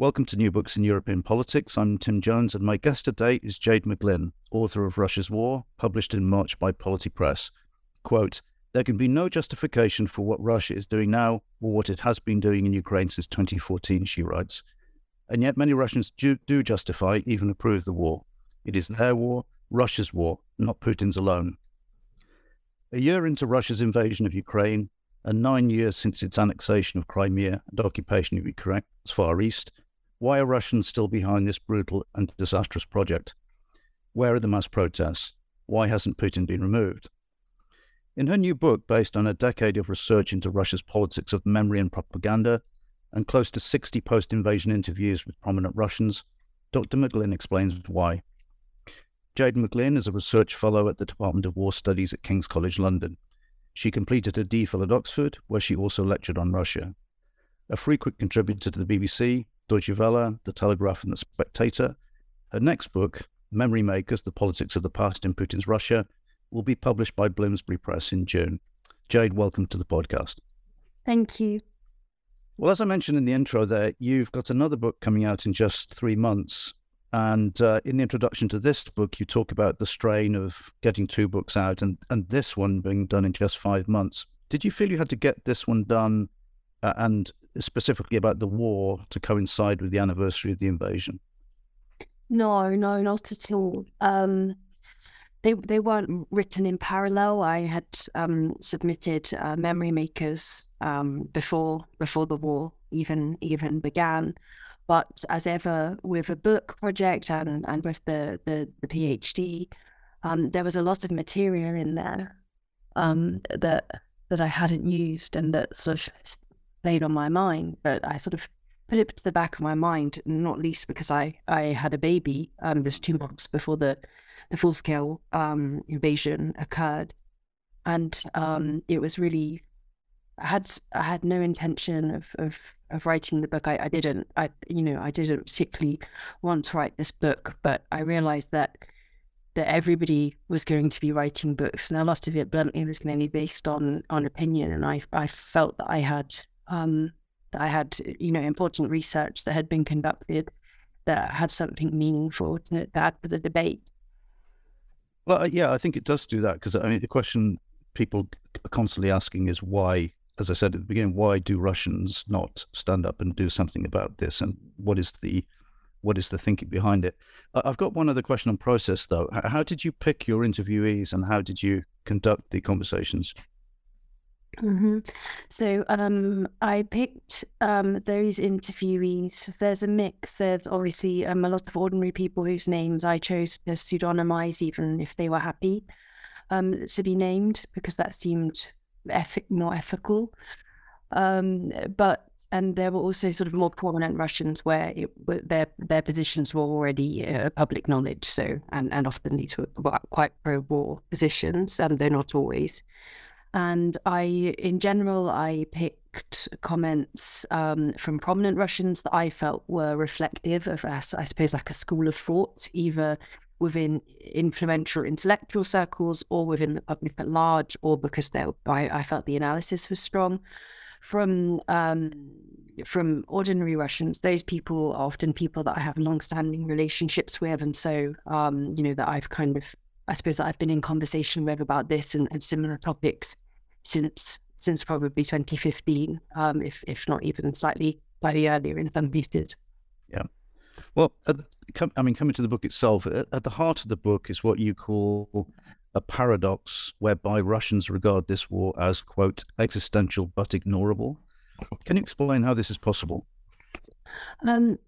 Welcome to New Books in European Politics. I'm Tim Jones, and my guest today is Jade McGlynn, author of Russia's War, published in March by Polity Press. Quote, there can be no justification for what Russia is doing now or what it has been doing in Ukraine since 2014, she writes. And yet many Russians do, do justify, even approve the war. It is their war, Russia's war, not Putin's alone. A year into Russia's invasion of Ukraine, and nine years since its annexation of Crimea and occupation of Ukraine's Far East, why are Russians still behind this brutal and disastrous project? Where are the mass protests? Why hasn't Putin been removed? In her new book, based on a decade of research into Russia's politics of memory and propaganda, and close to 60 post invasion interviews with prominent Russians, Dr. McGlynn explains why. Jade McGlynn is a research fellow at the Department of War Studies at King's College London. She completed a DPhil at Oxford, where she also lectured on Russia. A frequent contributor to the BBC, Deutsche Welle, The Telegraph, and The Spectator. Her next book, Memory Makers The Politics of the Past in Putin's Russia, will be published by Bloomsbury Press in June. Jade, welcome to the podcast. Thank you. Well, as I mentioned in the intro there, you've got another book coming out in just three months. And uh, in the introduction to this book, you talk about the strain of getting two books out and, and this one being done in just five months. Did you feel you had to get this one done uh, and specifically about the war to coincide with the anniversary of the invasion? No, no, not at all. Um, they they weren't written in parallel. I had um, submitted uh, memory makers um, before before the war even even began. But as ever with a book project and, and with the, the, the PhD, um, there was a lot of material in there um, that that I hadn't used and that sort of played on my mind, but I sort of put it to the back of my mind, not least because I, I had a baby um, just two months before the, the full scale um, invasion occurred. And um, it was really, I had I had no intention of, of, of writing the book. I, I didn't, I you know, I didn't particularly want to write this book, but I realized that that everybody was going to be writing books, and a lot of it bluntly was going to be based on on opinion. And I I felt that I had um, I had, you know, important research that had been conducted that had something meaningful to, add to the debate. Well, uh, yeah, I think it does do that because I mean, the question people are constantly asking is why, as I said at the beginning, why do Russians not stand up and do something about this, and what is the what is the thinking behind it? I've got one other question on process though. How did you pick your interviewees, and how did you conduct the conversations? Mm-hmm. So um, I picked um, those interviewees. There's a mix. There's obviously um, a lot of ordinary people whose names I chose to pseudonymize, even if they were happy um, to be named, because that seemed ethic- more ethical. Um, but and there were also sort of more prominent Russians where it, their their positions were already uh, public knowledge. So and and often these were quite pro-war positions, and they're not always. And I, in general, I picked comments um, from prominent Russians that I felt were reflective of, I suppose, like a school of thought, either within influential intellectual circles or within the public at large, or because I, I felt the analysis was strong. From um, from ordinary Russians, those people are often people that I have long-standing relationships with, and so um, you know that I've kind of I suppose I've been in conversation with about this and, and similar topics since since probably 2015, um, if if not even slightly slightly earlier in some pieces. Yeah. Well, I mean, coming to the book itself, at the heart of the book is what you call a paradox whereby Russians regard this war as, quote, existential but ignorable. Can you explain how this is possible? Um,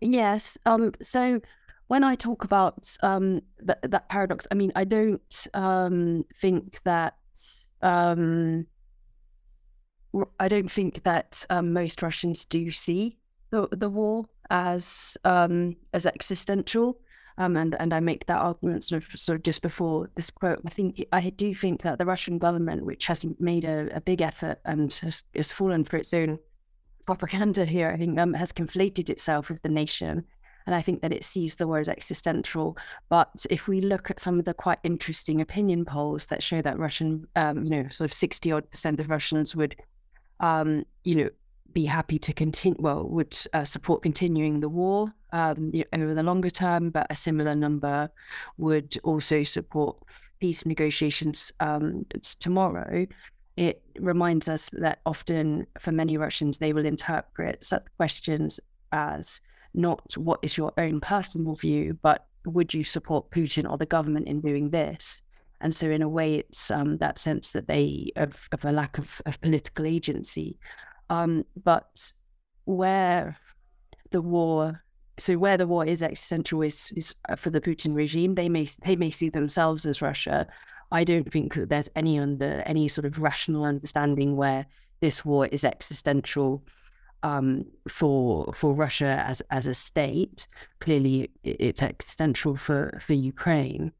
yes. Um, so when I talk about um, th- that paradox, I mean, I don't um, think that. Um, I don't think that um, most Russians do see the the war as um, as existential. Um, and and I make that argument sort of sort of just before this quote. I think I do think that the Russian government, which has made a, a big effort and has, has fallen for its own propaganda here, I think um, has conflated itself with the nation. And I think that it sees the war as existential. But if we look at some of the quite interesting opinion polls that show that Russian, um, you know, sort of 60 odd percent of Russians would, um, you know, be happy to continue, well, would uh, support continuing the war um, you know, over the longer term, but a similar number would also support peace negotiations um, tomorrow. It reminds us that often for many Russians, they will interpret such questions as not what is your own personal view, but would you support Putin or the government in doing this? And so, in a way, it's um, that sense that they of, of a lack of, of political agency. Um, but where the war, so where the war is existential is, is uh, for the Putin regime. They may they may see themselves as Russia. I don't think that there's any under any sort of rational understanding where this war is existential um, for for Russia as as a state. Clearly, it's existential for for Ukraine.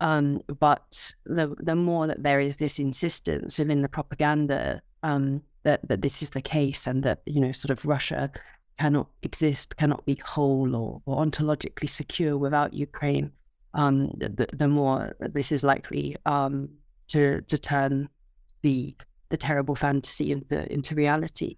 Um, but the the more that there is this insistence within the propaganda um, that that this is the case and that you know sort of Russia cannot exist, cannot be whole or, or ontologically secure without Ukraine, um, the, the more this is likely um, to to turn the the terrible fantasy into into reality.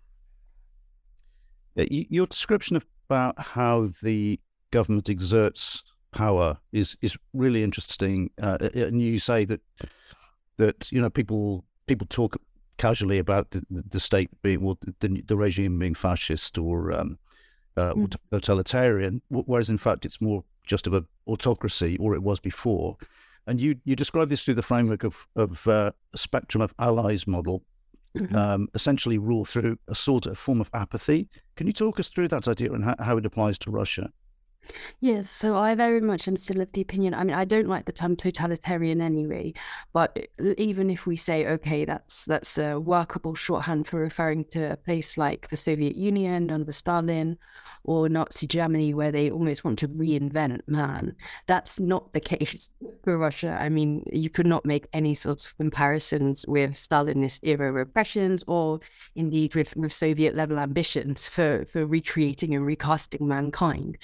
Your description about how the government exerts power is is really interesting, uh, and you say that that you know people people talk casually about the, the state being, well, the, the regime being fascist or, um, uh, mm. totalitarian, whereas in fact it's more just of an autocracy, or it was before. And you you describe this through the framework of of uh, a spectrum of allies model, mm-hmm. um, essentially rule through a sort of form of apathy. Can you talk us through that idea and how, it applies to Russia? Yes, so I very much am still of the opinion. I mean, I don't like the term totalitarian anyway, but even if we say, okay, that's that's a workable shorthand for referring to a place like the Soviet Union under Stalin or Nazi Germany, where they almost want to reinvent man, that's not the case for Russia. I mean, you could not make any sorts of comparisons with Stalinist era repressions or indeed with, with Soviet level ambitions for, for recreating and recasting mankind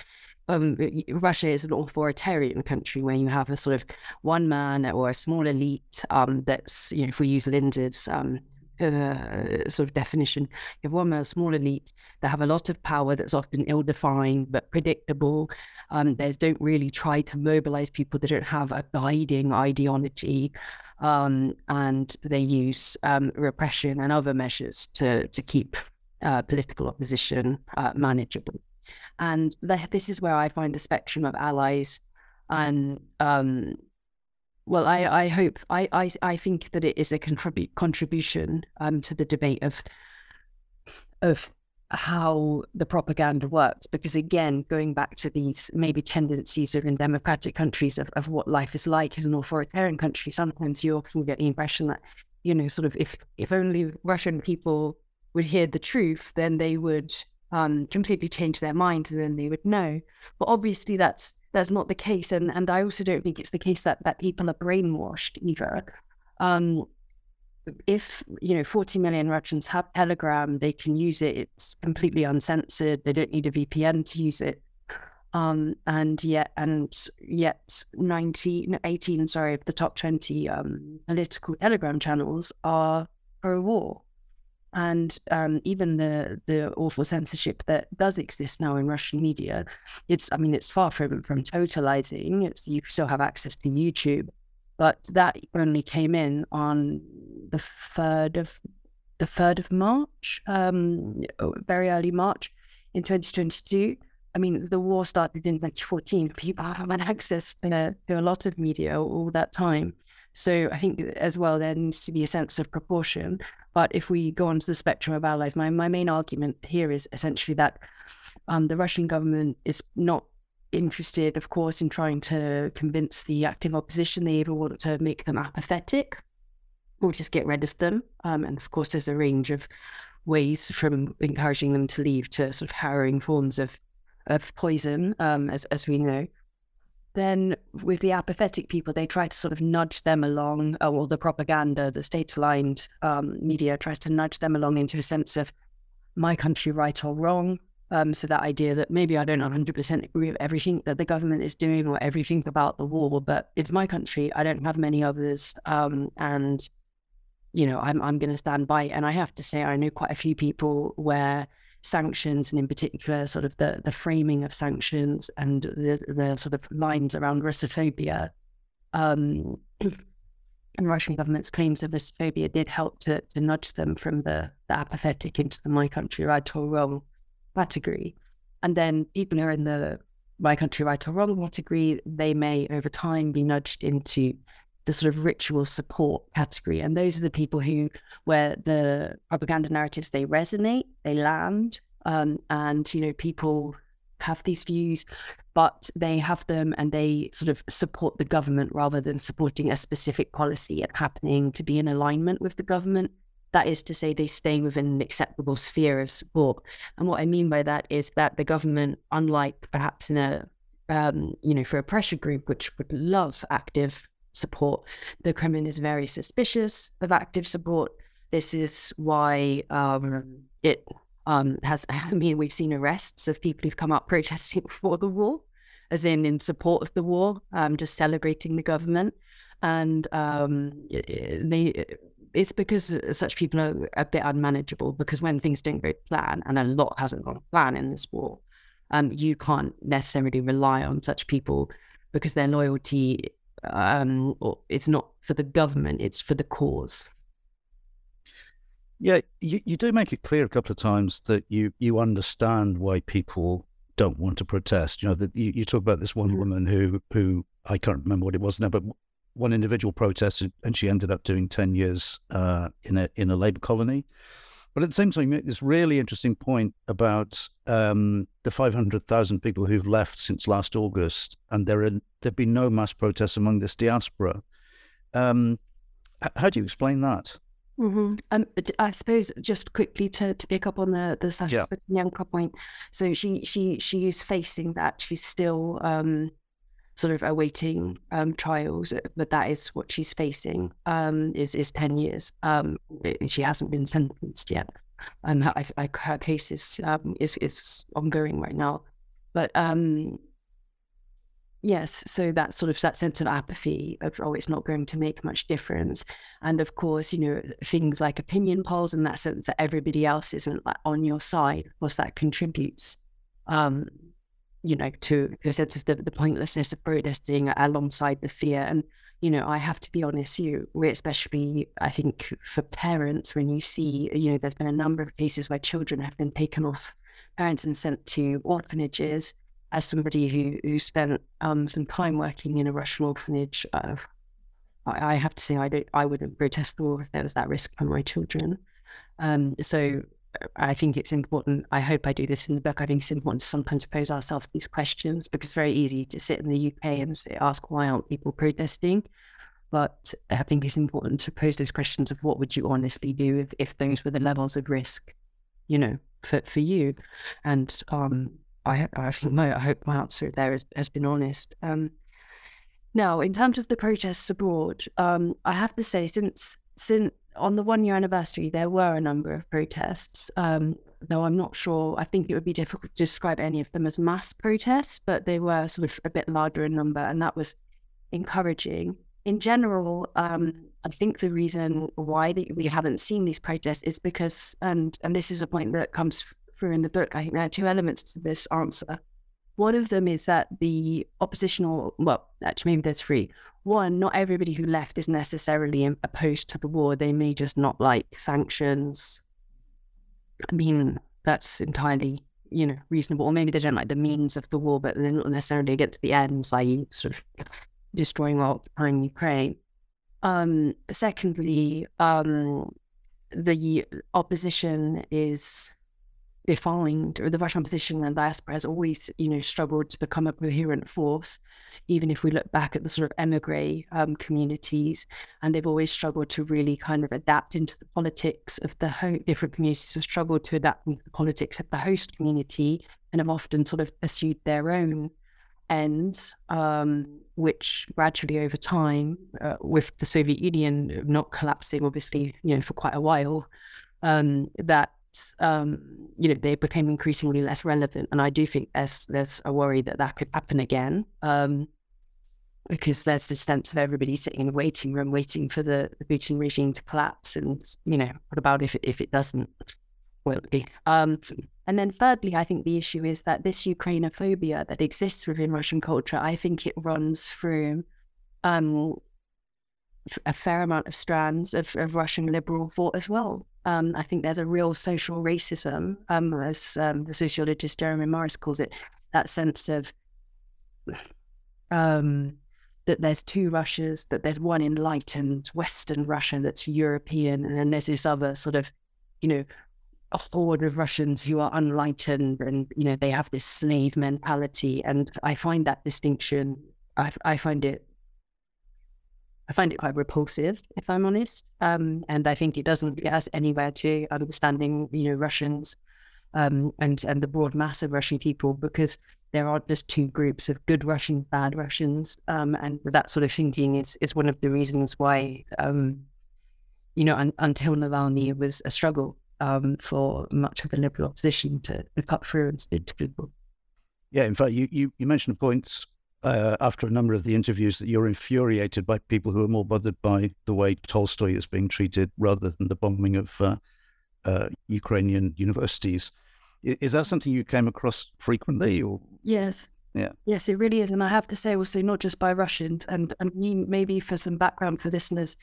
um, Russia is an authoritarian country where you have a sort of one man or a small elite um, that's, you know, if we use Linz's um, uh, sort of definition, you have one man, a small elite that have a lot of power that's often ill defined but predictable. Um, they don't really try to mobilize people, they don't have a guiding ideology. Um, and they use um, repression and other measures to, to keep uh, political opposition uh, manageable. And the, this is where I find the spectrum of allies. And um, well, I, I hope, I, I, I think that it is a contribute contribution um, to the debate of of how the propaganda works. Because again, going back to these maybe tendencies of in democratic countries of, of what life is like in an authoritarian country, sometimes you often get the impression that, you know, sort of if if only Russian people would hear the truth, then they would um, completely change their minds and then they would know. But obviously that's that's not the case. And and I also don't think it's the case that that people are brainwashed either. Um, if you know 40 million Russians have Telegram, they can use it. It's completely uncensored. They don't need a VPN to use it. Um, and yet, and yet, 19, 18, sorry, of the top 20 um, political Telegram channels are pro-war and um, even the the awful censorship that does exist now in Russian media, it's I mean it's far from from totalizing. It's you still have access to YouTube, but that only came in on the third of the third of March, um, very early March in 2022. I mean, the war started in 2014. People have had access to a lot of media all that time. So I think as well there needs to be a sense of proportion. But if we go on to the spectrum of allies, my, my main argument here is essentially that um, the Russian government is not interested, of course, in trying to convince the acting opposition. They even want to make them apathetic or just get rid of them. Um, and of course, there's a range of ways from encouraging them to leave to sort of harrowing forms of of poison, um, as as we know. Then with the apathetic people, they try to sort of nudge them along, or uh, the propaganda, the state-aligned um, media tries to nudge them along into a sense of my country right or wrong. Um, so that idea that maybe I don't 100% agree with everything that the government is doing or everything about the war, but it's my country. I don't have many others, um, and you know I'm I'm going to stand by. And I have to say, I know quite a few people where sanctions and in particular sort of the the framing of sanctions and the the sort of lines around Russophobia um, and Russian government's claims of Russophobia did help to, to nudge them from the, the apathetic into the my country right or wrong category. And then people who are in the my country right or wrong category, they may over time be nudged into the sort of ritual support category. And those are the people who, where the propaganda narratives, they resonate, they land, um, and, you know, people have these views, but they have them and they sort of support the government rather than supporting a specific policy happening to be in alignment with the government. That is to say, they stay within an acceptable sphere of support. And what I mean by that is that the government, unlike perhaps in a um, you know, for a pressure group which would love active support. The Kremlin is very suspicious of active support. This is why um, it um, has, I mean, we've seen arrests of people who've come up protesting for the war, as in in support of the war, um, just celebrating the government. And um, they, it's because such people are a bit unmanageable because when things don't go to plan, and a lot hasn't gone to plan in this war, um, you can't necessarily rely on such people because their loyalty um, it's not for the government; it's for the cause. Yeah, you, you do make it clear a couple of times that you you understand why people don't want to protest. You know that you, you talk about this one mm-hmm. woman who who I can't remember what it was now, but one individual protested and she ended up doing ten years uh, in a in a labor colony. But at the same time, you make this really interesting point about um, the 500,000 people who've left since last August, and there are there've been no mass protests among this diaspora. Um, how do you explain that? Mm-hmm. Um, I suppose just quickly to, to pick up on the the Sasha yeah. point. So she she she is facing that. She's still um, sort of awaiting um, trials, uh, but that is what she's facing um, is is ten years. Um, she hasn't been sentenced yet, and her, her case is um, is is ongoing right now. But um, yes, so that sort of that sense of apathy of oh, it's not going to make much difference, and of course, you know things like opinion polls and that sense that everybody else isn't on your side. Of course, that contributes. Um, you know, to a sense of the, the pointlessness of protesting alongside the fear. And, you know, I have to be honest, you, especially, I think, for parents, when you see, you know, there's been a number of cases where children have been taken off parents and sent to orphanages. As somebody who, who spent um, some time working in a Russian orphanage, uh, I, I, have to say I don't, I wouldn't protest the war if there was that risk for my children. Um, so I think it's important. I hope I do this in the book. I think it's important to sometimes pose ourselves these questions because it's very easy to sit in the UK and say, ask why aren't people protesting. But I think it's important to pose those questions of what would you honestly do if, if those were the levels of risk, you know, for, for you. And um, I, I my, I hope my answer there has, has been honest. Um, now, in terms of the protests abroad, um, I have to say, since since on the one year anniversary, there were a number of protests, um, though I'm not sure. I think it would be difficult to describe any of them as mass protests, but they were sort of a bit larger in number, and that was encouraging. In general, um, I think the reason why we haven't seen these protests is because, and and this is a point that comes through in the book. I think there are two elements to this answer. One of them is that the oppositional, well, actually, maybe there's three. One, not everybody who left is necessarily opposed to the war. They may just not like sanctions. I mean, that's entirely, you know, reasonable. Or maybe they don't like the means of the war, but they're not necessarily against the ends, i.e., sort of destroying occupying Ukraine. Um, secondly, um, the opposition is defined, or the Russian opposition and diaspora has always, you know, struggled to become a coherent force. Even if we look back at the sort of emigre um, communities, and they've always struggled to really kind of adapt into the politics of the ho- different communities, have struggled to adapt into the politics of the host community, and have often sort of pursued their own ends, um, which gradually over time, uh, with the Soviet Union not collapsing, obviously, you know, for quite a while, um, that um, you know, they became increasingly less relevant. And I do think there's there's a worry that that could happen again. Um, because there's this sense of everybody sitting in a waiting room waiting for the, the Putin regime to collapse. And, you know, what about if it, if it doesn't? Will it be? Um, and then thirdly, I think the issue is that this Ukrainophobia that exists within Russian culture, I think it runs through um, a fair amount of strands of, of Russian liberal thought as well. Um, I think there's a real social racism, um, as um, the sociologist Jeremy Morris calls it, that sense of um, that there's two Russias, that there's one enlightened Western Russia that's European, and then there's this other sort of, you know, a horde of Russians who are unlightened and, you know, they have this slave mentality. And I find that distinction, I, I find it I find it quite repulsive, if I'm honest. Um, and I think it doesn't get us anywhere to understanding, you know, Russians um, and and the broad mass of Russian people because there are just two groups of good Russians, bad Russians, um, and that sort of thinking is is one of the reasons why, um, you know, un- until Navalny, it was a struggle um, for much of the liberal opposition to, to cut through and speak to people. Yeah, in fact, you, you, you mentioned points uh, after a number of the interviews that you're infuriated by people who are more bothered by the way Tolstoy is being treated rather than the bombing of uh, uh, Ukrainian universities. Is that something you came across frequently? Or? Yes. Yeah. Yes, it really is. And I have to say also not just by Russians and, and maybe for some background for listeners.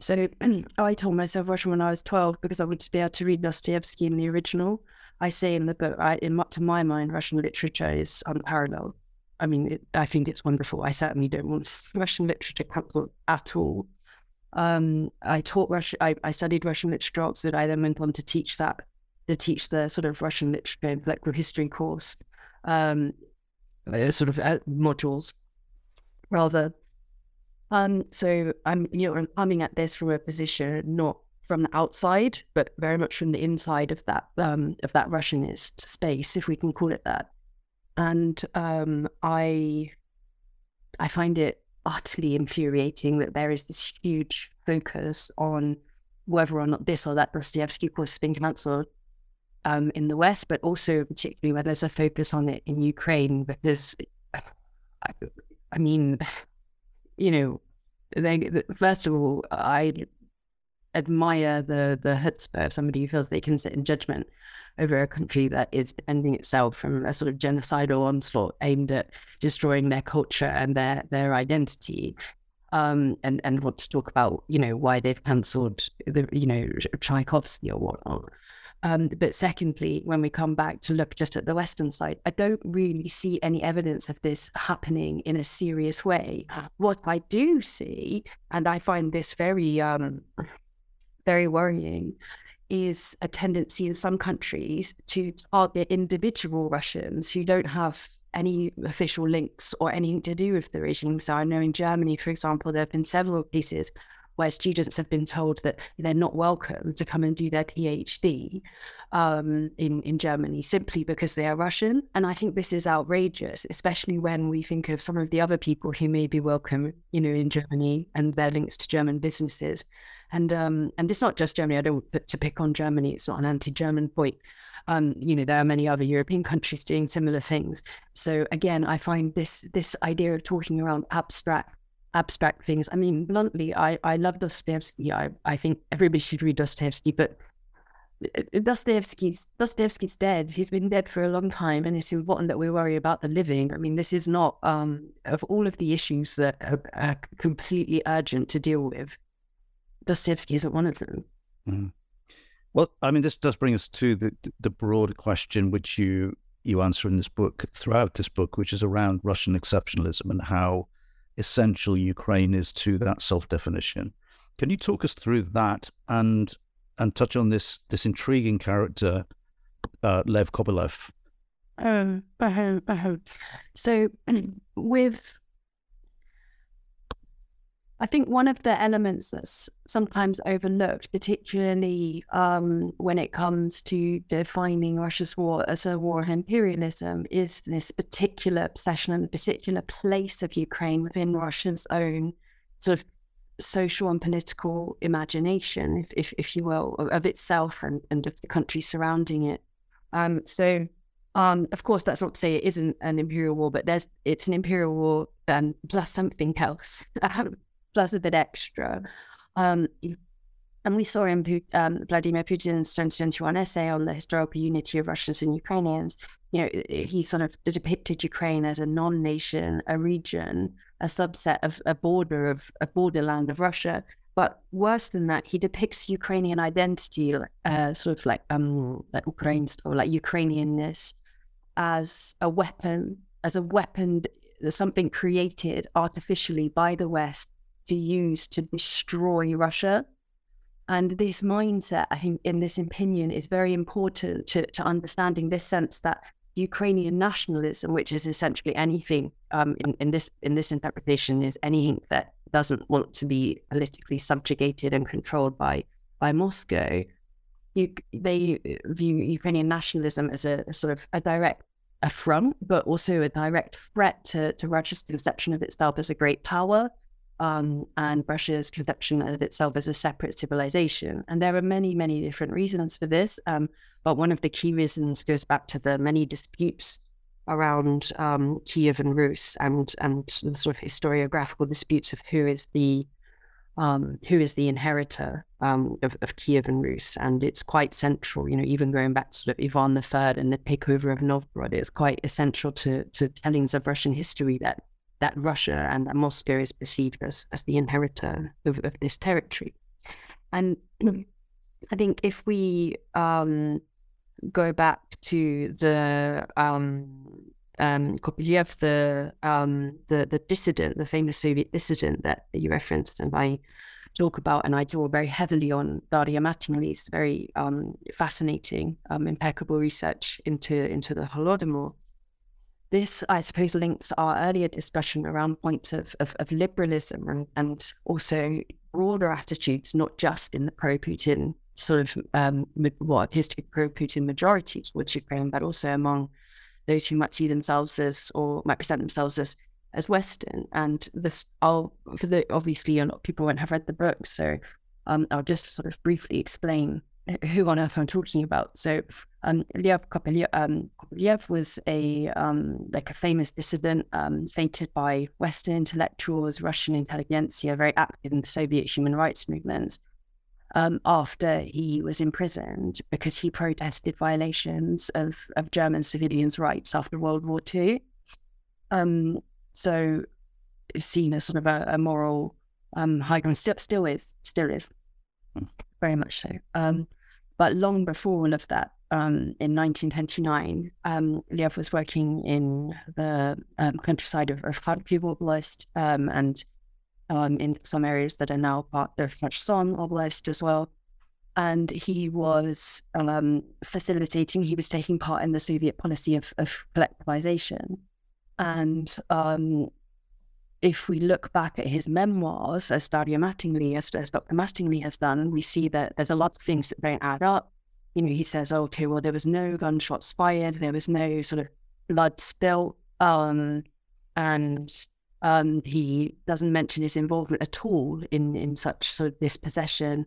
So I taught myself Russian when I was 12 because I wanted to be able to read Dostoevsky in the original. I say in the book, I, in, to my mind, Russian literature is unparalleled. I mean, it, I think it's wonderful. I certainly don't want Russian literature cancelled at all. Um, I taught Russian. I, I, studied Russian literature Oxford. I then went on to teach that, to teach the sort of Russian literature intellectual history course, um, uh, sort of uh, modules, rather. Um, so I'm, you know, I'm coming at this from a position not from the outside, but very much from the inside of that um, of that Russianist space, if we can call it that and um, I I find it utterly infuriating that there is this huge focus on whether or not this or that Dostoevsky course has been cancelled um, in the West, but also particularly where there's a focus on it in Ukraine, because I, I mean, you know, they, first of all, I admire the the chutzpah of somebody who feels they can sit in judgment over a country that is defending itself from a sort of genocidal onslaught aimed at destroying their culture and their their identity. Um, and and want to talk about you know why they've cancelled the you know Tchaikovsky or whatnot. Um, but secondly, when we come back to look just at the Western side, I don't really see any evidence of this happening in a serious way. What I do see, and I find this very um, very worrying, is a tendency in some countries to target individual Russians who don't have any official links or anything to do with the regime. So I know in Germany, for example, there have been several cases where students have been told that they're not welcome to come and do their PhD um, in in Germany simply because they are Russian. And I think this is outrageous, especially when we think of some of the other people who may be welcome, you know, in Germany and their links to German businesses. And um, and it's not just Germany. I don't want to pick on Germany. It's not an anti-German point. Um, you know, there are many other European countries doing similar things. So again, I find this this idea of talking around abstract abstract things. I mean, bluntly, I I love Dostoevsky. I I think everybody should read Dostoevsky, but Dostoevsky's Dostoevsky's dead. He's been dead for a long time, and it's important that we worry about the living. I mean, this is not um, of all of the issues that are, are completely urgent to deal with. Dostoevsky isn't one of them. Mm. Well, I mean, this does bring us to the the broader question, which you you answer in this book throughout this book, which is around Russian exceptionalism and how essential Ukraine is to that self definition. Can you talk us through that and and touch on this this intriguing character, uh, Lev Kopelev? Um, uh-huh, uh-huh. So with I think one of the elements that's sometimes overlooked, particularly um, when it comes to defining Russia's war as a war of imperialism, is this particular obsession and the particular place of Ukraine within Russia's own sort of social and political imagination, if, if, if you will, of, itself and, and of the country surrounding it. Um, so, um, of course, that's not to say it isn't an imperial war, but there's it's an imperial war um, plus something else. plus a bit extra. Um, and we saw in um, Vladimir Putin's 2021 essay on the historical unity of Russians and Ukrainians, you know, he sort of depicted Ukraine as a non-nation, a region, a subset of a border of a borderland of Russia. But worse than that, he depicts Ukrainian identity, uh, sort of like um, like Ukraine or like Ukrainianness, as a weapon, as a weapon, something created artificially by the West use to destroy Russia. And this mindset, I think, in this opinion, is very important to, to understanding this sense that Ukrainian nationalism, which is essentially anything um, in, in this in this interpretation, is anything that doesn't want to be politically subjugated and controlled by by Moscow. You, they view Ukrainian nationalism as a, a sort of a direct affront, but also a direct threat to, to Russia's conception of itself as a great power um, and Russia's conception of itself as a separate civilization. And there are many, many different reasons for this. Um, but one of the key reasons goes back to the many disputes around um, Kievan Rus and and the sort of historiographical disputes of who is the um, who is the inheritor um, of, of Kievan Rus. And it's quite central, you know, even going back to sort of Ivan III and the takeover of Novgorod, it's quite essential to, to tellings of Russian history that that Russia and that Moscow is perceived as, as the inheritor of, of this territory. And I think if we um, go back to the um, um, Kopelev, the, um, the the dissident, the famous Soviet dissident that you referenced, and I talk about, and I draw very heavily on Daria Mattingly's very um, fascinating, um, impeccable research into into the Holodomor. This, I suppose, links to our earlier discussion around points of, of, of liberalism and, and also broader attitudes, not just in the pro Putin sort of um, what appears to be pro Putin majority towards Ukraine, but also among those who might see themselves as or might present themselves as as Western. And this, I'll for the obviously a lot of people won't have read the book, so um, I'll just sort of briefly explain who on earth I'm talking about. So, um, Kopelev, um, was a um, like a famous dissident, um, fated by Western intellectuals, Russian intelligentsia, very active in the Soviet human rights movements. Um, after he was imprisoned because he protested violations of, of German civilians' rights after World War II. Um, so, seen as sort of a, a moral um, high ground, still, still is, still is. Hmm very much so. Um, but long before all of that, um, in 1929, um, was working in the um, countryside of, of Kharkiv Oblast um, and um, in some areas that are now part of Kherson Oblast as well. And he was facilitating, he was taking part in the Soviet policy of, of collectivization. And if we look back at his memoirs, as Daria Mattingly, as, as Dr. Mattingly has done, we see that there's a lot of things that don't add up. You know, he says, okay, well, there was no gunshots fired, there was no sort of blood spill, um, and um, he doesn't mention his involvement at all in in such sort of dispossession.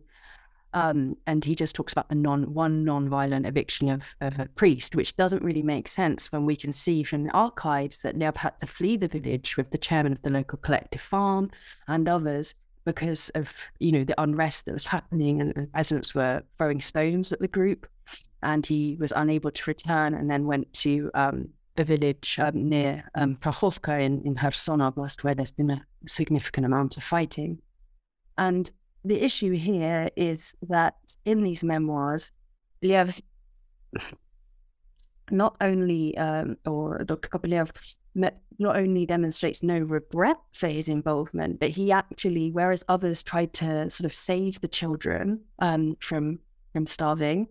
Um, and he just talks about the non one non-violent eviction of, of, a priest, which doesn't really make sense when we can see from the archives that Lev had to flee the village with the chairman of the local collective farm and others because of you know the unrest that was happening and the peasants were throwing stones at the group and he was unable to return and then went to um, a village um, near um, Kakhovka in, in Kherson Oblast where there's been a significant amount of fighting. And the issue here is that in these memoirs, Lev not only, um, or Dr. Kopelev not only demonstrates no regret for his involvement, but he actually, whereas others tried to sort of save the children um, from from starving.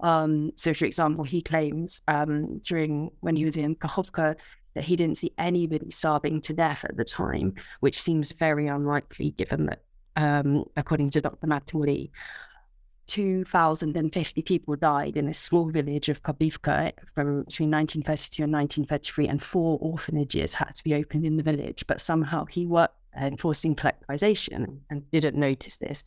Um, so, for example, he claims um, during when he was in Kakhovka that he didn't see anybody starving to death at the time, which seems very unlikely given that, um, according to Dr. Mattingly, 2,050 people died in a small village of Kabivka from between 1932 and 1933, and four orphanages had to be opened in the village. But somehow he worked enforcing collectivization and didn't notice this.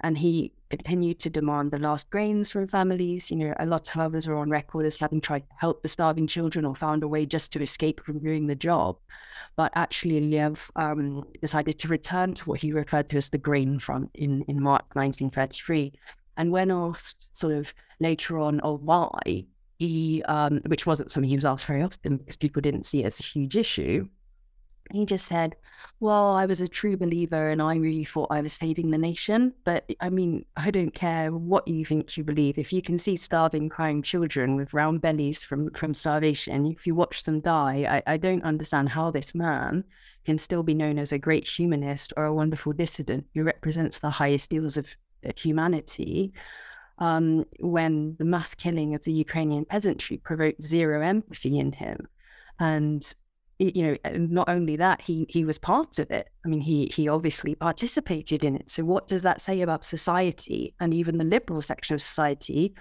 And he continued to demand the last grains from families. You know, a lot of others are on record as having tried to help the starving children or found a way just to escape from doing the job. But actually, Lev um, decided to return to what he referred to as the grain front in, in March 1933 and when asked sort of later on, oh, why, he, um, which wasn't something he was asked very often because people didn't see it as a huge issue, he just said, Well, I was a true believer and I really thought I was saving the nation. But I mean, I don't care what you think you believe. If you can see starving, crying children with round bellies from, from starvation, if you watch them die, I, I don't understand how this man can still be known as a great humanist or a wonderful dissident who represents the highest ideals of humanity um, when the mass killing of the Ukrainian peasantry provoked zero empathy in him. And you know, not only that, he he was part of it. I mean, he he obviously participated in it. So what does that say about society and even the liberal section of society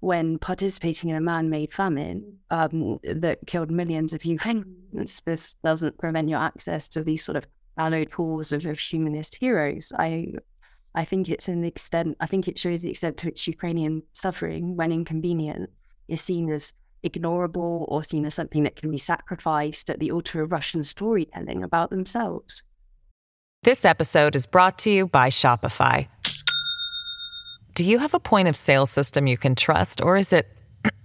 when participating in a man-made famine um, that killed millions of Ukrainians? This doesn't prevent your access to these sort of hallowed pools of, of humanist heroes. I I think it's an extent, I think it shows the extent to which Ukrainian suffering, when inconvenient, is seen as ignorable or seen as something that can be sacrificed at the altar of Russian storytelling about themselves. This episode is brought to you by Shopify. Do you have a point of sale system you can trust, or is it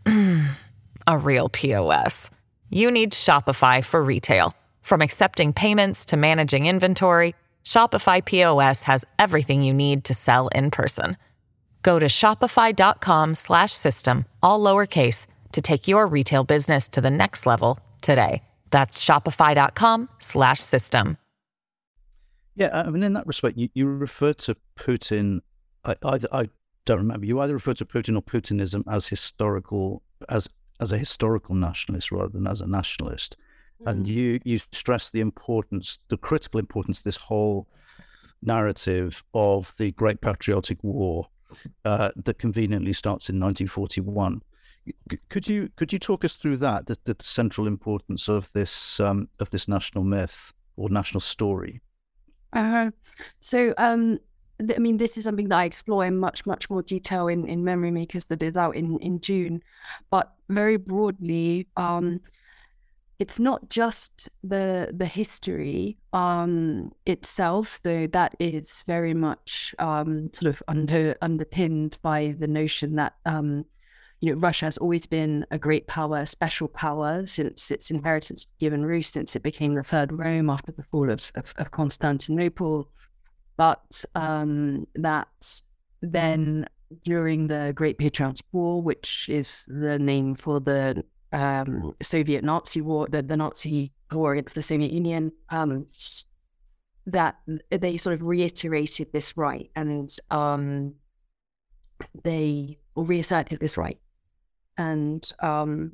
a real POS? You need Shopify for retail. From accepting payments to managing inventory, Shopify POS has everything you need to sell in person. Go to shopify.com/system all lowercase to take your retail business to the next level today. That's shopify.com/system. Yeah, I mean, in that respect, you, you refer to Putin. I, I, I don't remember. You either refer to Putin or Putinism as historical, as as a historical nationalist rather than as a nationalist. And mm. you you stress the importance, the critical importance of this whole narrative of the Great Patriotic War uh, that conveniently starts in 1941. Could you could you talk us through that, the, the central importance of this um, of this national myth or national story? Uh-huh. so, um, I mean, this is something that I explore in much much more detail in in Memory Makers that is out in in June, but very broadly. Um, it's not just the the history um, itself, though that is very much um, sort of under underpinned by the notion that um, you know Russia has always been a great power, a special power since its inheritance Kievan Rus, since it became the third Rome after the fall of, of, of Constantinople, but um, that then during the Great Patriotic War, which is the name for the um, Soviet Nazi war, the, the Nazi war against the Soviet Union, um, that they sort of reiterated this right and um, they reasserted this right. And um,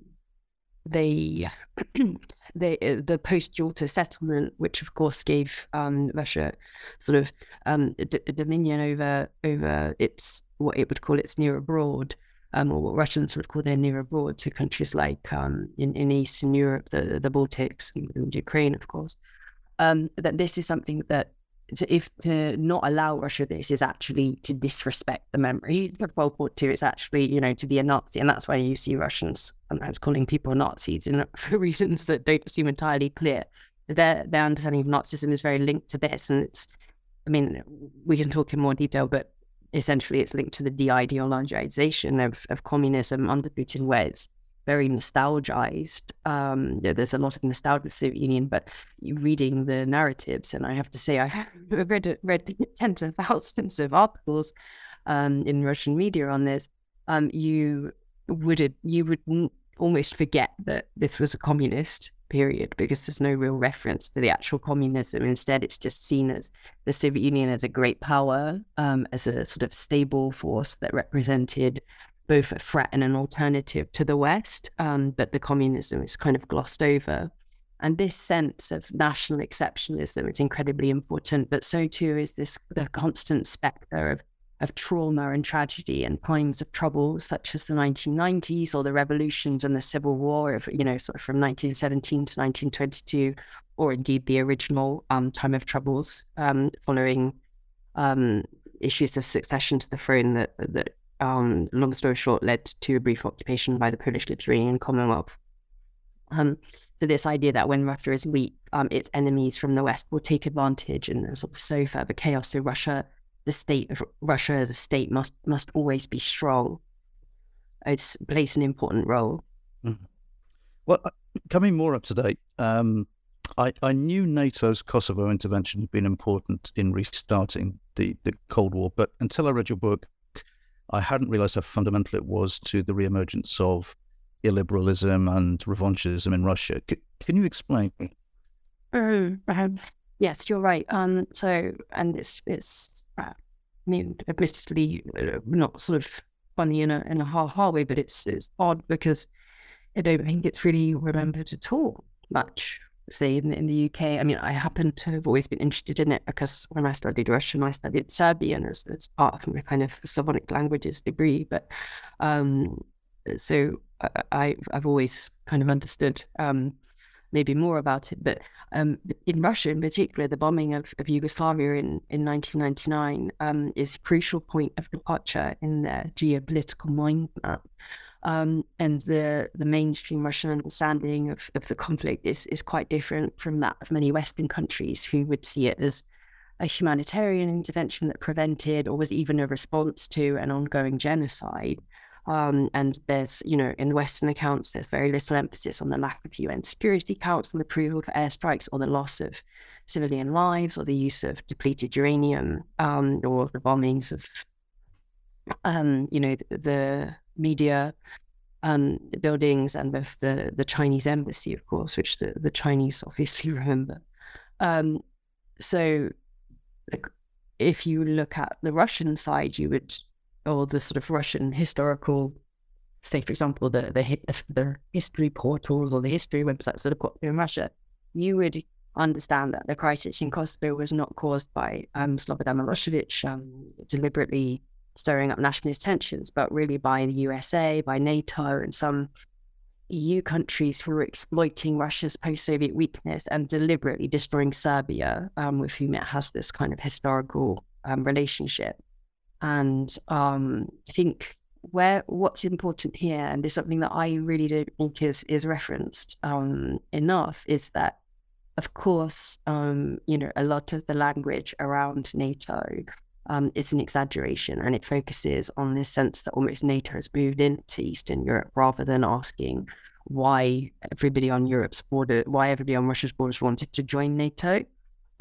they, they uh, the post-Yalta settlement, which of course gave um, Russia sort of um, d- dominion over over its what it would call its near abroad, um, or what Russians would call their near abroad, to countries like um, in, in Eastern Europe, the, the Baltics, and, and Ukraine, of course. Um, that this is something that, to, if to not allow Russia this is actually to disrespect the memory of World War II. It's actually, you know, to be a Nazi. And that's why you see Russians sometimes calling people Nazis and for reasons that don't seem entirely clear. Their, their understanding of Nazism is very linked to this. And it's I mean, we can talk in more detail, but essentially it's linked to the de-ideologization of, of communism under Putin, where it's very nostalgized. Um, there's a lot of nostalgia the Soviet Union, but reading the narratives, and I have to say, I read read tens of thousands of articles um, in Russian media on this. Um, you would you would almost forget that this was a communist period because there's no real reference to the actual communism. Instead, it's just seen as the Soviet Union as a great power, um, as a sort of stable force that represented both a threat and an alternative to the West. Um, but the communism is kind of glossed over. And this sense of national exceptionalism is incredibly important, but so too is this the constant specter of of trauma and tragedy and times of trouble, such as the 1990s or the revolutions and the Civil War, of, you know, sort of from 1917 to 1922, or indeed the original um, time of troubles um, following um, issues of succession to the throne that, that um, long story short, led to a brief occupation by the Polish Lithuanian Commonwealth. Um, so this idea that when Russia is weak, um, its enemies from the West will take advantage and sort of sow further chaos. So Russia the state of Russia as a state must must always be strong. It plays an important role. Mm-hmm. Well, uh, coming more up to date, um, I, I knew NATO's Kosovo intervention had been important in restarting the, the Cold War, but until I read your book, I hadn't realized how fundamental it was to the reemergence of illiberalism and revanchism in Russia. C- can you explain? Mm, yes, you're right. Um, so, and it's it's I mean, admittedly, uh, not sort of funny in a in a ha ha way, but it's it's odd because I don't think it's really remembered at all much. Say in in the UK, I mean, I happen to have always been interested in it because when I studied Russian, I studied Serbian as, as part of my kind of Slavonic languages degree. But um, so I, I've always kind of understood um, maybe more about it. But um, in Russia, in particular, the bombing of, of Yugoslavia in, in 1999 um, is a crucial point of departure in their geopolitical mind map. Um, and the, the mainstream Russian understanding of, of the conflict is, is quite different from that of many Western countries who would see it as a humanitarian intervention that prevented or was even a response to an ongoing genocide. Um, and there's, you know, in Western accounts, there's very little emphasis on the lack of UN Security Council approval for airstrikes or the loss of civilian lives or the use of depleted uranium um, or the bombings of, um, you know, the, the media um, buildings and with the, the Chinese embassy, of course, which the, the Chinese obviously remember. Um, so if you look at the Russian side, you would or the sort of Russian historical, say for example, the the, the history portals or the history websites that are put in Russia, you would understand that the crisis in Kosovo was not caused by um, Slobodan Milosevic um, deliberately stirring up nationalist tensions, but really by the USA, by NATO, and some EU countries who were exploiting Russia's post-Soviet weakness and deliberately destroying Serbia, um, with whom it has this kind of historical um, relationship. And um, I think where what's important here, and is something that I really don't think is is referenced um, enough, is that of course, um, you know, a lot of the language around NATO um, is an exaggeration, and it focuses on this sense that almost NATO has moved into Eastern Europe rather than asking why everybody on Europe's border, why everybody on Russia's borders wanted to join NATO.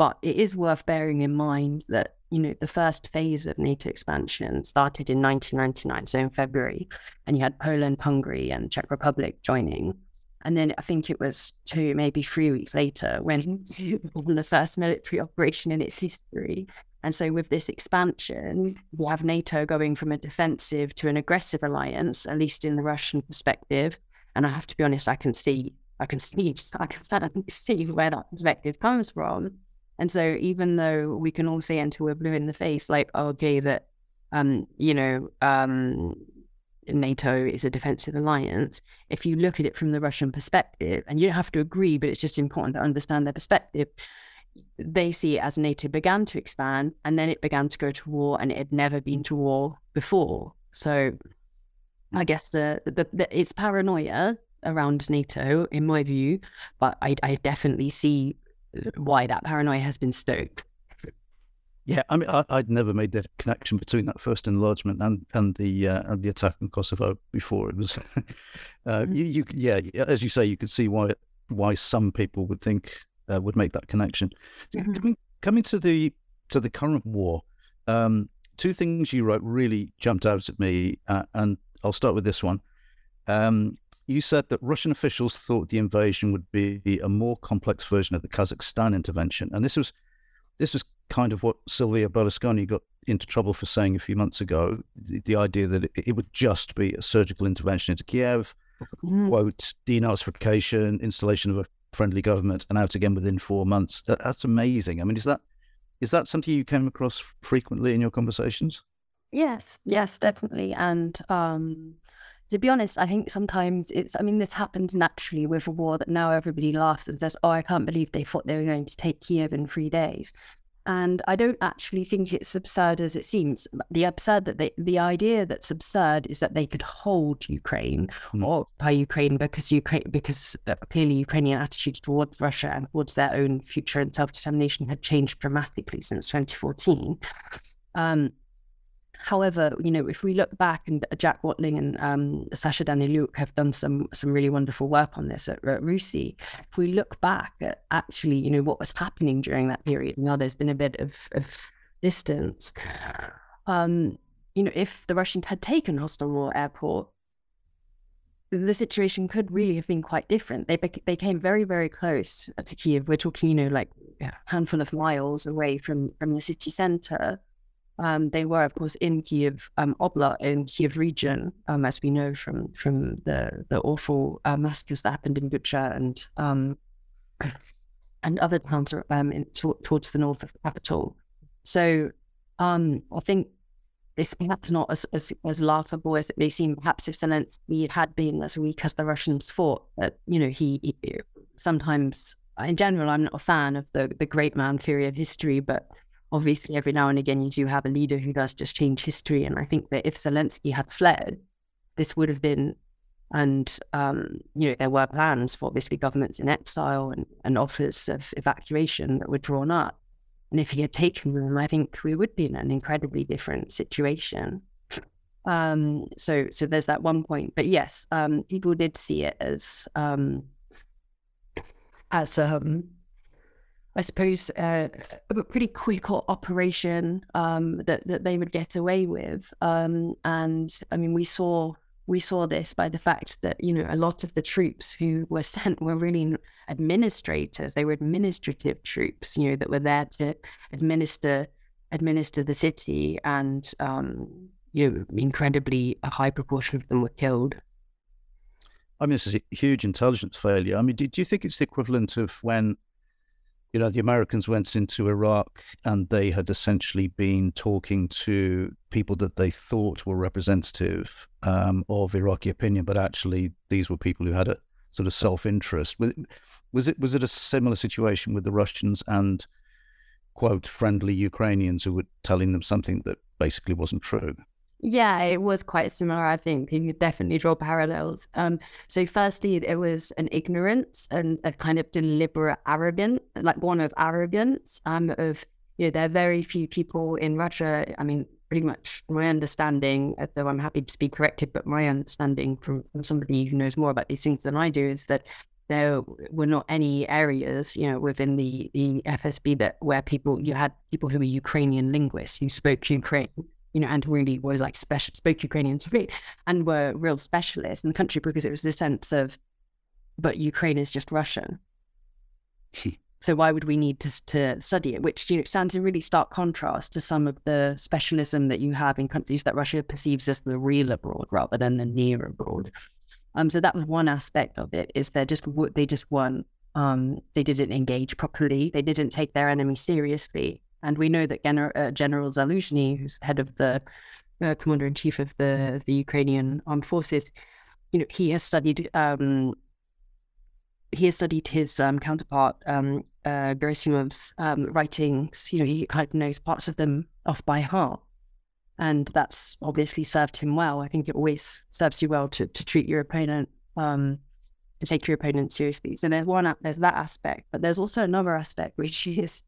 But it is worth bearing in mind that you know, the first phase of NATO expansion started in 1999, so in February, and you had Poland, Hungary, and Czech Republic joining. And then I think it was two, maybe three weeks later when the first military operation in its history. And so, with this expansion, we have NATO going from a defensive to an aggressive alliance, at least in the Russian perspective. And I have to be honest, I can see, I can see, I can see where that perspective comes from. And so even though we can all say until we're blue in the face, like, okay, that, um, you know, um, NATO is a defensive alliance, if you look at it from the Russian perspective, and you don't have to agree, but it's just important to understand their perspective, they see it as NATO began to expand and then it began to go to war and it had never been to war before. So I guess the, the, the it's paranoia around NATO, in my view, but I, I definitely see why that paranoia has been stoked. Yeah, I mean, I, would never made the connection between that first enlargement and and the uh, and the attack on Kosovo before. It was, uh, mm-hmm. you, you, yeah, as you say, you could see why why some people would think uh, would make that connection. Mm-hmm. Coming, coming to the to the current war, um, two things you wrote really jumped out at me, uh, and I'll start with this one. Um, you said that Russian officials thought the invasion would be a more complex version of the Kazakhstan intervention, and this was this was kind of what Silvio Berlusconi got into trouble for saying a few months ago. The, the idea that it, it, would just be a surgical intervention into Kiev, mm. quote, denazification, installation of a friendly government, and out again within four months. That, that's amazing. I mean, is that is that something you came across frequently in your conversations? Yes, yes, definitely. And um, to be honest, I think sometimes it's, I mean, this happens naturally with a war that now everybody laughs and says, oh, I can't believe they thought they were going to take Kiev in three days. And I don't actually think it's absurd as it seems. The absurd that they, the idea that's absurd is that they could hold Ukraine mm. or by Ukraine because Ukraine because uh, clearly Ukrainian attitudes towards Russia and towards their own future and self determination had changed dramatically since 2014. Um, However, you know, if we look back, and Jack Watling and um, Sasha Danylyuk have done some some really wonderful work on this at, at RUSI. If we look back at actually, you know, what was happening during that period, now there's been a bit of, of distance. Um, you know, if the Russians had taken Hostomel Airport, the situation could really have been quite different. They they came very very close to Kiev. We're talking, you know, like a handful of miles away from from the city center. Um, they were, of course, in Kiev um, Oblast, in Kiev region, um, as we know from from the the awful uh, massacres that happened in Bucha and um, and other towns um, in, to, towards the north of the capital. So um, I think it's perhaps not as, as, as laughable as it may seem. Perhaps if Zelensky had been as weak as the Russians thought, that you know he, he sometimes, in general, I'm not a fan of the the great man theory of history, but obviously every now and again you do have a leader who does just change history. And I think that if Zelensky had fled, this would have been and um, you know there were plans for obviously governments in exile and, and offers of evacuation that were drawn up. And if he had taken them, I think we would be in an incredibly different situation. Um, so so there's that one point. But yes, um, people did see it as um, as um, I suppose, uh, a pretty quick operation um, that that they would get away with. Um, and I mean, we saw we saw this by the fact that you know a lot of the troops who were sent were really administrators. They were administrative troops, you know, that were there to administer administer the city, and um, you know, incredibly a high proportion of them were killed. I mean, this is a huge intelligence failure. I mean, do, do you think it's the equivalent of when you know, the Americans went into Iraq and they had essentially been talking to people that they thought were representative um, of Iraqi opinion, but actually these were people who had a sort of self-interest. Was it was it a similar situation with the Russians and quote friendly Ukrainians who were telling them something that basically wasn't true? Yeah, it was quite similar. I think you could definitely draw parallels. Um, so, firstly, there was an ignorance and a kind of deliberate arrogance, like one of arrogance. Um, of you know, there are very few people in Russia. I mean, pretty much my understanding, though I'm happy to be corrected, but my understanding from, from somebody who knows more about these things than I do is that there were not any areas, you know, within the the FSB that where people you had people who were Ukrainian linguists who spoke Ukraine you know, and really was like special, spoke Ukrainian and were real specialists in the country because it was the sense of, but Ukraine is just Russian. so why would we need to, to study it? Which you know, stands in really stark contrast to some of the specialism that you have in countries that Russia perceives as the real abroad rather than the near abroad. Um, so that was one aspect of it. Is they just they just weren't um, they didn't engage properly. They didn't take their enemy seriously. And we know that Gen- uh, General Zaluzhny, who's head of the uh, commander in chief of the the Ukrainian armed forces, you know, he has studied um, he has studied his um, counterpart um, uh, Gerasimov's um, writings. You know, he kind of knows parts of them off by heart, and that's obviously served him well. I think it always serves you well to to treat your opponent. Um, to take your opponent seriously. So there's one, there's that aspect, but there's also another aspect which is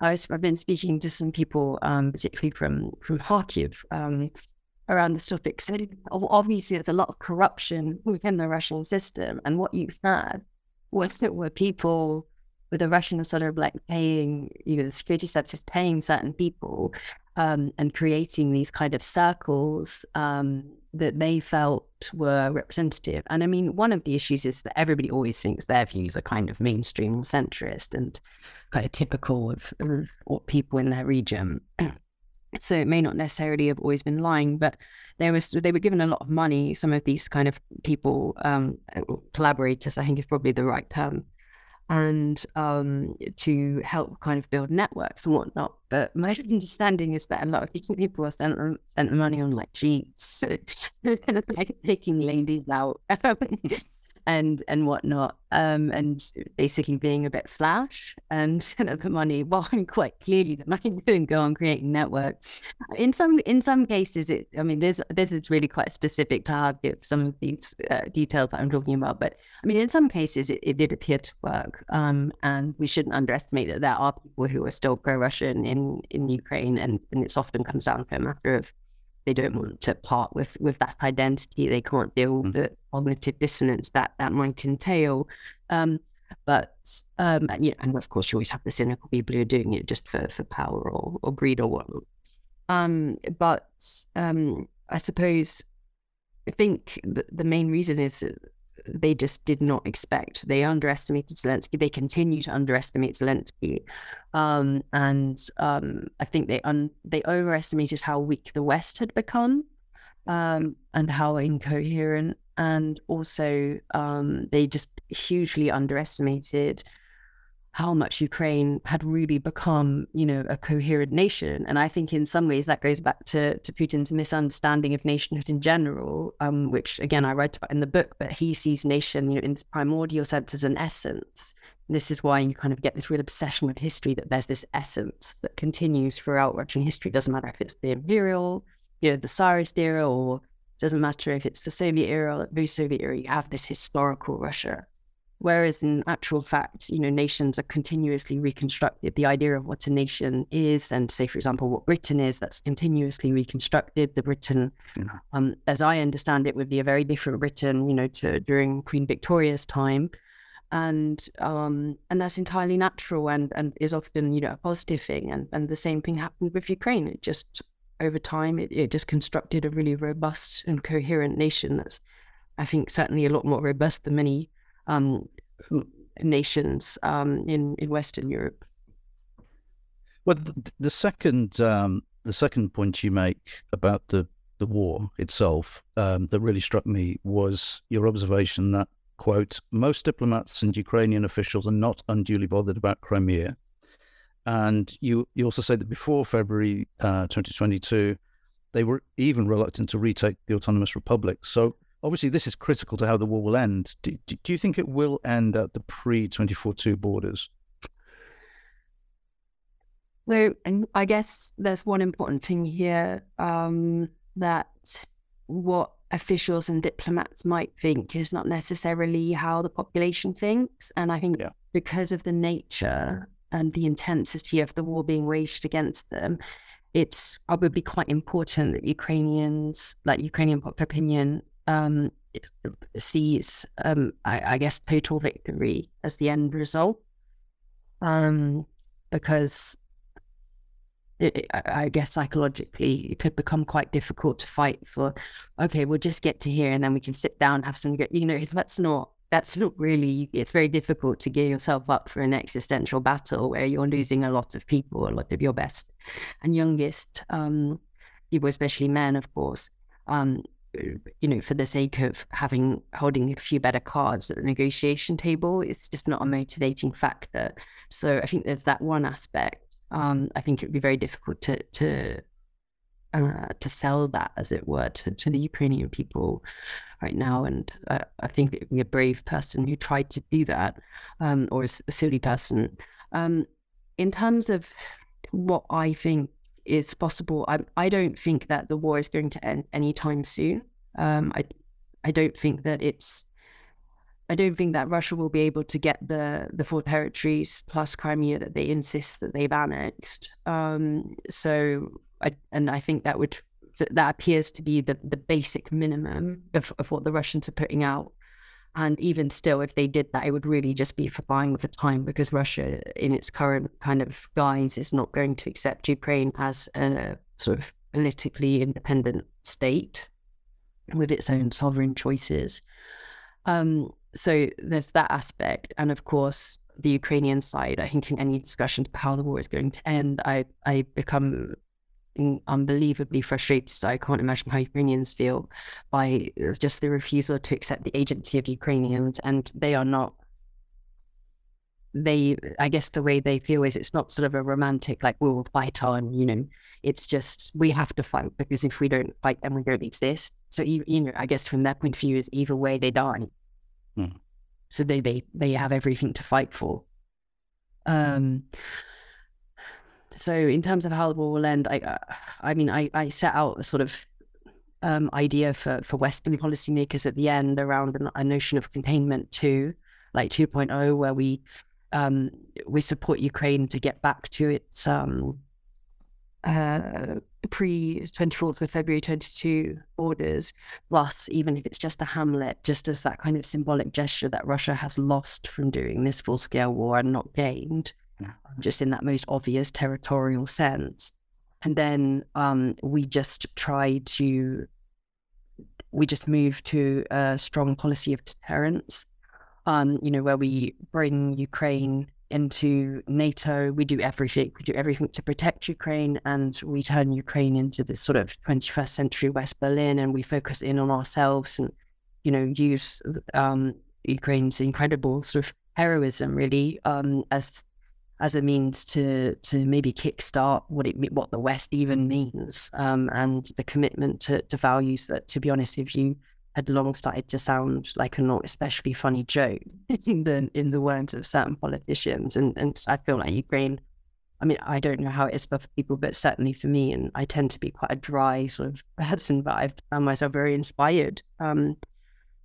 I've been speaking to some people, um, particularly from from Kharkiv, um, around this topic. So obviously, there's a lot of corruption within the Russian system, and what you had was that were people with the Russian sort of like paying, you know, the security services paying certain people um, and creating these kind of circles um, that they felt were representative. And I mean, one of the issues is that everybody always thinks their views are kind of mainstream or centrist and of typical of, of people in their region. so it may not necessarily have always been lying, but there was they were given a lot of money. Some of these kind of people, um, collaborators, I think is probably the right term, and um, to help kind of build networks and whatnot. But my understanding is that a lot of these people are spent, spent the money on like jeeps, like taking ladies out and and whatnot, um, and basically being a bit flash. And the money, well, quite clearly, the money didn't go on creating networks. In some in some cases, it. I mean, this this is really quite specific to Kharkiv some of these uh, details that I'm talking about. But I mean, in some cases, it, it did appear to work. Um, and we shouldn't underestimate that there are people who are still pro-Russian in in Ukraine, and and it often comes down to a matter of they don't want to part with with that identity. They can't deal with mm-hmm. the cognitive dissonance that that might entail. Um, but um, and, yeah, and of course, you always have the cynical people who are doing it just for for power or, or greed or whatnot. Um, but um, I suppose I think the, the main reason is they just did not expect. They underestimated Zelensky. They continue to underestimate Zelensky, um, and um, I think they un- they overestimated how weak the West had become, um, and how incoherent, and also um, they just hugely underestimated how much Ukraine had really become, you know, a coherent nation. And I think in some ways that goes back to, to Putin's misunderstanding of nationhood in general, um, which again I write about in the book, but he sees nation, you know, in its primordial sense as an essence. This is why you kind of get this real obsession with history that there's this essence that continues throughout Russian history. Doesn't matter if it's the imperial, you know, the Tsarist era, or doesn't matter if it's the Soviet era or the post-Soviet era, you have this historical Russia Whereas in actual fact, you know, nations are continuously reconstructed. The idea of what a nation is, and say, for example, what Britain is, that's continuously reconstructed. The Britain, yeah. um, as I understand it, would be a very different Britain, you know, to during Queen Victoria's time, and um, and that's entirely natural and and is often you know a positive thing. And and the same thing happened with Ukraine. It just over time, it, it just constructed a really robust and coherent nation. That's, I think, certainly a lot more robust than many um, nations um, in in Western Europe. Well, the, the second um, the second point you make about the the war itself um, that really struck me was your observation that quote most diplomats and Ukrainian officials are not unduly bothered about Crimea, and you you also say that before February uh, 2022 they were even reluctant to retake the autonomous republic. So obviously this is critical to how the war will end. Do, do you think it will end at the pre 24-2 borders? So, I guess there's one important thing here um, that what officials and diplomats might think is not necessarily how the population thinks. And I think yeah. because of the nature and the intensity of the war being waged against them, it's probably quite important that Ukrainians, like Ukrainian popular opinion, um, sees, um, I, I, guess, total victory as the end result. Um, because it, I guess psychologically, it could become quite difficult to fight for. Okay, we'll just get to here, and then we can sit down, have some. You know, that's not that's not really. It's very difficult to gear yourself up for an existential battle where you're losing a lot of people, a lot of your best and youngest um, people, especially men, of course. Um, you know, for the sake of having holding a few better cards at the negotiation table, it's just not a motivating factor. So I think there's that one aspect. Um, I think it would be very difficult to to uh, to sell that, as it were, to, to the Ukrainian people right now. And uh, I think it would be a brave person who tried to do that, um, or a, a silly person. Um, in terms of what I think is possible. I, I don't think that the war is going to end anytime soon. Um, I I don't think that it's I don't think that Russia will be able to get the the four territories plus Crimea that they insist that they've annexed. Um, so, I, and I think that would that appears to be the the basic minimum of, of what the Russians are putting out. And even still, if they did that, it would really just be for buying the time because Russia, in its current kind of guise, is not going to accept Ukraine as a sort of politically independent state with its own sovereign choices. Um, so there's that aspect, and of course the Ukrainian side. I think in any discussions about how the war is going to end, I I become unbelievably frustrated. So I can't imagine how Ukrainians feel by uh, just the refusal to accept the agency of Ukrainians, and they are not. They, I guess, the way they feel is it's not sort of a romantic like we will fight on, you know. It's just we have to fight because if we don't fight, then we don't exist. So you know, I guess from their point of view, is either way they die. Hmm. So they, they they have everything to fight for. Um. So in terms of how the war will end, I uh, I mean I I set out a sort of um, idea for for Western policymakers at the end around a, notion of containment too, like 2.0, where we um, we support Ukraine to get back to its um, uh, pre 24th of February 22 orders, plus, even if it's just a hamlet, just as that kind of symbolic gesture that Russia has lost from doing this full scale war and not gained. Just in that most obvious territorial sense. And then um, we just try to, we just move to a strong policy of deterrence, um, you know, where we bring Ukraine into NATO. We do everything. We do everything to protect Ukraine, and we turn Ukraine into this sort of 21st century West Berlin, and we focus in on ourselves and, you know, use um, Ukraine's incredible sort of heroism really um, as as a means to to maybe kickstart what it what the West even means, um, and the commitment to, to values that, to be honest with you, had long started to sound like a not especially funny joke in the in the words of certain politicians. And and I feel like Ukraine. I mean, I don't know how it is for people, but certainly for me, and I tend to be quite a dry sort of person, but I've found myself very inspired um,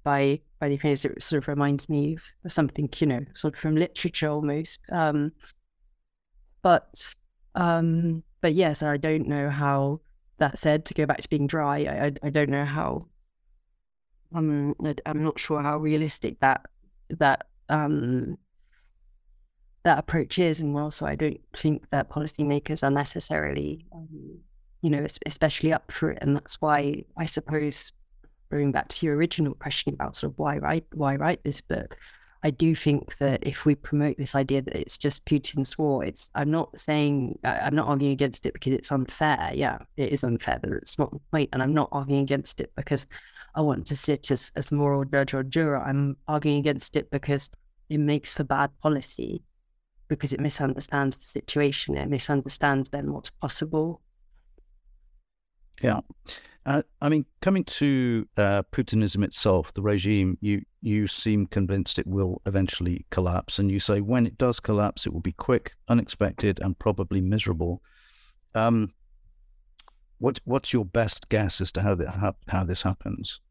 by by the Ukrainians. It sort of reminds me of something, you know, sort of from literature almost. Um, but um, but yes, I don't know how. That said, to go back to being dry, I I, don't know how I'm I'm not sure how realistic that that um that approach is, and also I don't think that policymakers are necessarily, um, you know, especially up for it, and that's why I suppose going back to your original question about sort of why write why write this book, I do think that if we promote this idea that it's just Putin's war, it's I'm not saying I'm not arguing against it because it's unfair. Yeah, it is unfair, but it's not the point, and I'm not arguing against it because I want to sit as, as moral judge or juror. I'm arguing against it because it makes for bad policy, because it misunderstands the situation, it misunderstands then what's possible. Yeah. Uh, I mean, coming to uh, Putinism itself, the regime, you you seem convinced it will eventually collapse, and you say when it does collapse, it will be quick, unexpected, and probably miserable. Um, what what's your best guess as to how how, how this happens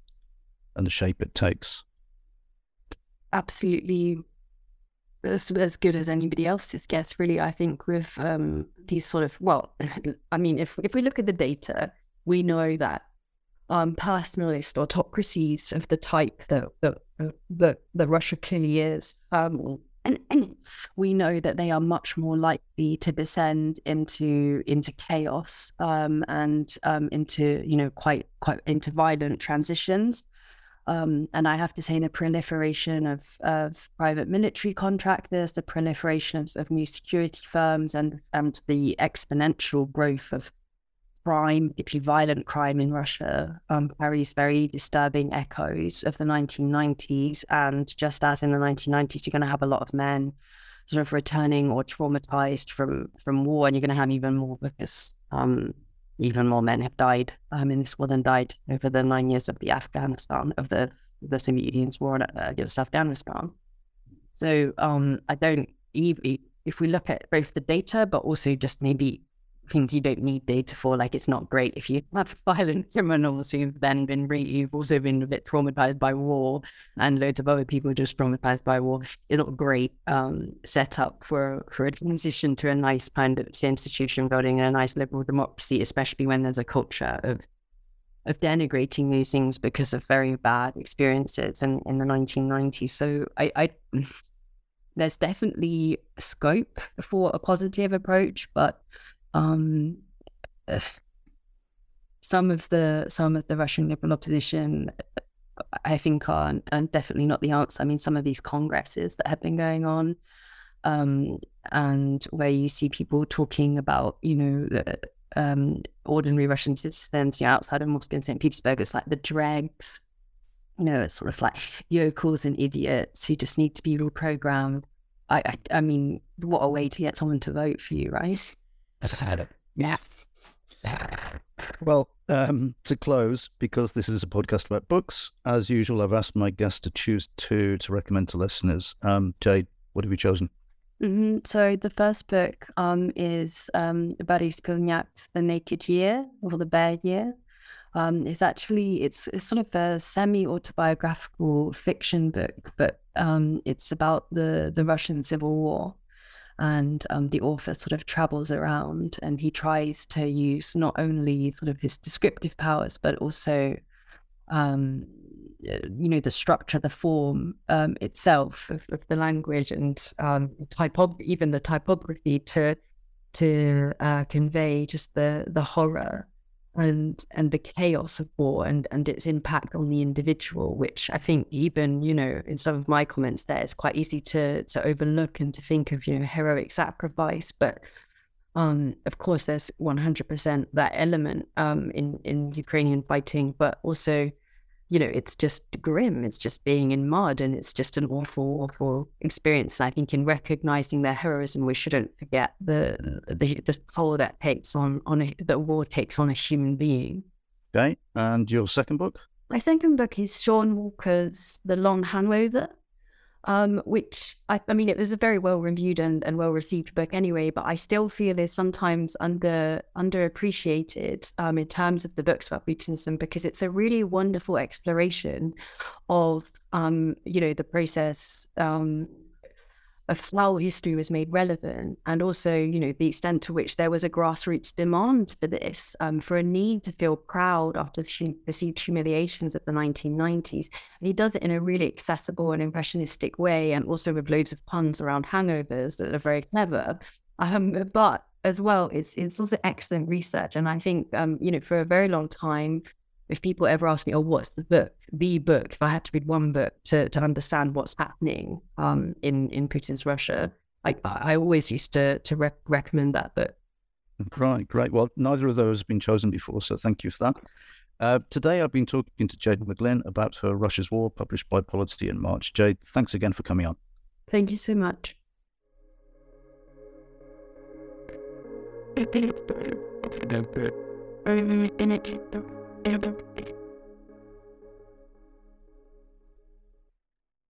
and the shape it takes? Absolutely, as, as good as anybody else's guess. Really, I think with um, these sort of well, I mean, if if we look at the data, we know that um, personalist autocracies of the type that that that, that Russia clearly is um, we know that they are much more likely to descend into into chaos um, and um, into you know quite quite into violent transitions. Um, and I have to say, the proliferation of, of private military contractors, the proliferation of, of new security firms, and and the exponential growth of crime, particularly violent crime in Russia, um, carries very disturbing echoes of the 1990s. And just as in the 1990s, you're going to have a lot of men sort of returning or traumatized from from war, and you're going to have even more because um, even more men have died um, in this war than died over the nine years of the Afghanistan of the the Soviet Union's war against Afghanistan. So um, I don't even if we look at both the data, but also just maybe things you don't need data for. Like it's not great if you have violent criminals who've then been really, you've also been a bit traumatized by war, and loads of other people just traumatized by war. It's not great um, setup for for a transition to a nice kind of institution building and a nice liberal democracy, especially when there's a culture of of denigrating these things because of very bad experiences in, in the 1990s. So I, I there's definitely scope for a positive approach, but um, some of the some of the Russian liberal opposition, I think, are, are definitely not the answer. I mean, some of these congresses that have been going on, um, and where you see people talking about, you know, the, um, ordinary Russian citizens, you know, outside of Moscow and St. Petersburg, it's like the dregs you know, it's sort of like yokels and idiots who just need to be reprogrammed. I, I, I mean, what a way to get someone to vote for you, right? Yeah. Well, um, to close, because this is a podcast about books, as usual, I've asked my guests to choose two to recommend to listeners. Um, Jade, what have you chosen? Mm-hmm. So the first book um, is um, Boris Pilnyak's The Naked Year or The Bare Year um, is actually it's, it's sort of a semi-autobiographical fiction book, but um, it's about the the Russian Civil War, and um, the author sort of travels around and he tries to use not only sort of his descriptive powers, but also um, you know the structure, the form um, itself of, of, the language and um, typog- even the typography to to uh, convey just the the horror and and the chaos of war and and its impact on the individual which i think even you know in some of my comments there it's quite easy to to overlook and to think of you know heroic sacrifice. But um of course there's 100% that element um in in ukrainian fighting but also you know, it's just grim. It's just being in mud and it's just an awful, awful experience. And I think in recognizing their heroism, we shouldn't forget the the, the toll that takes on, on a, that war takes on a human being. Okay. And your second book? My second book is Shaun Walker's The Long Hangover um, which I, I, mean, it was a very well reviewed and, and well received book anyway, but I still feel is sometimes under underappreciated um, in terms of the books about Putinism because it's a really wonderful exploration of um, you know the process um, of how history was made relevant and also you know the extent to which there was a grassroots demand for this um, for a need to feel proud after the perceived humiliations of the 1990s and he does it in a really accessible and impressionistic way and also with loads of puns around hangovers that are very clever. Um, but as well it's it's also excellent research. And i think um, you know for a very long time if people ever ask me, oh, what's the book? The book, if I had to read one book to, to understand what's happening um, in, in Putin's Russia, I, I always used to, to re- recommend that book. Right, great. Well, neither of those have been chosen before, so thank you for that. Uh, today, I've been talking to Jade McGlynn about her Russia's War, published by Polity in March. Jade, thanks again for coming on. Thank you so much. Thank you.